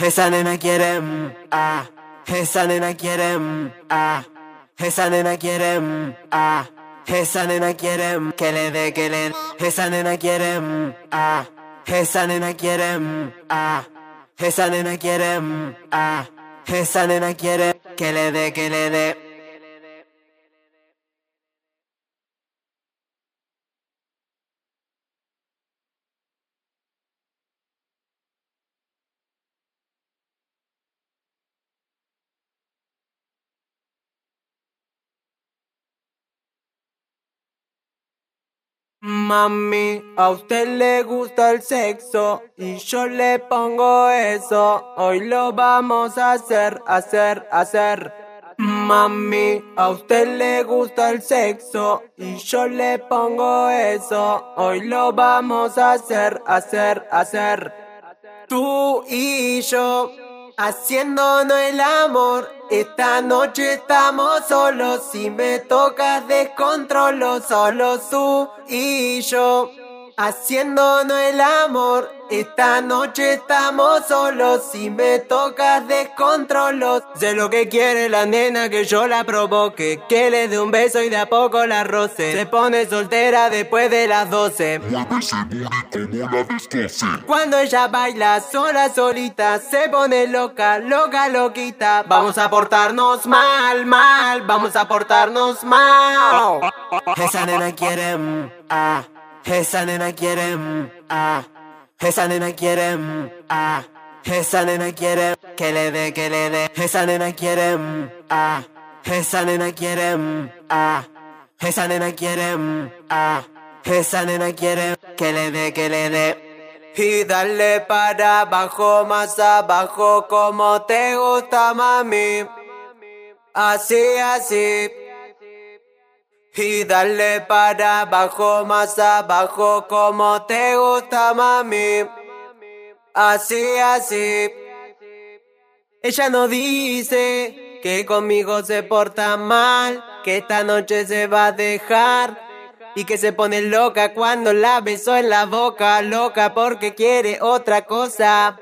Esa nena quiere, mm, ah. Esa nena quiere, mm, ah. Esa nena quiere, mm, ah. Esa nena quiere que le dé, que le dé. Esa nena quiere, ah. Esa nena quiere, ah. Esa nena quiere, ah. Esa nena quiere que le dé, que le dé. Mami, a usted le gusta el sexo y yo le pongo eso. Hoy lo vamos a hacer, hacer, hacer. Mami, a usted le gusta el sexo y yo le pongo eso. Hoy lo vamos a hacer, hacer, hacer. Tú y yo haciéndonos el amor. Esta noche estamos solos, si me tocas descontrolo, solo tú y yo. Haciéndonos el amor, esta noche estamos solos, si me tocas descontrolo. Sé lo que quiere la nena que yo la provoque, que le dé un beso y de a poco la roce. Se pone soltera después de las 12. Cuando ella baila sola, solita, se pone loca, loca, loquita. Vamos a portarnos mal, mal, vamos a portarnos mal. Esa nena quiere, mm, ah. Esa nena quiere, mm, ah. Esa nena quiere, mm, ah. Esa nena quiere que le dé, que le dé. Esa nena quiere, mm, ah. Esa nena quiere, ah. Esa nena quiere, ah. Esa nena quiere que le dé, que le dé. Y dale para abajo, más abajo, como te gusta, mami. Así, así. Y dale para abajo, más abajo, como te gusta, mami. Así, así. Ella no dice que conmigo se porta mal, que esta noche se va a dejar. Y que se pone loca cuando la beso en la boca, loca porque quiere otra cosa.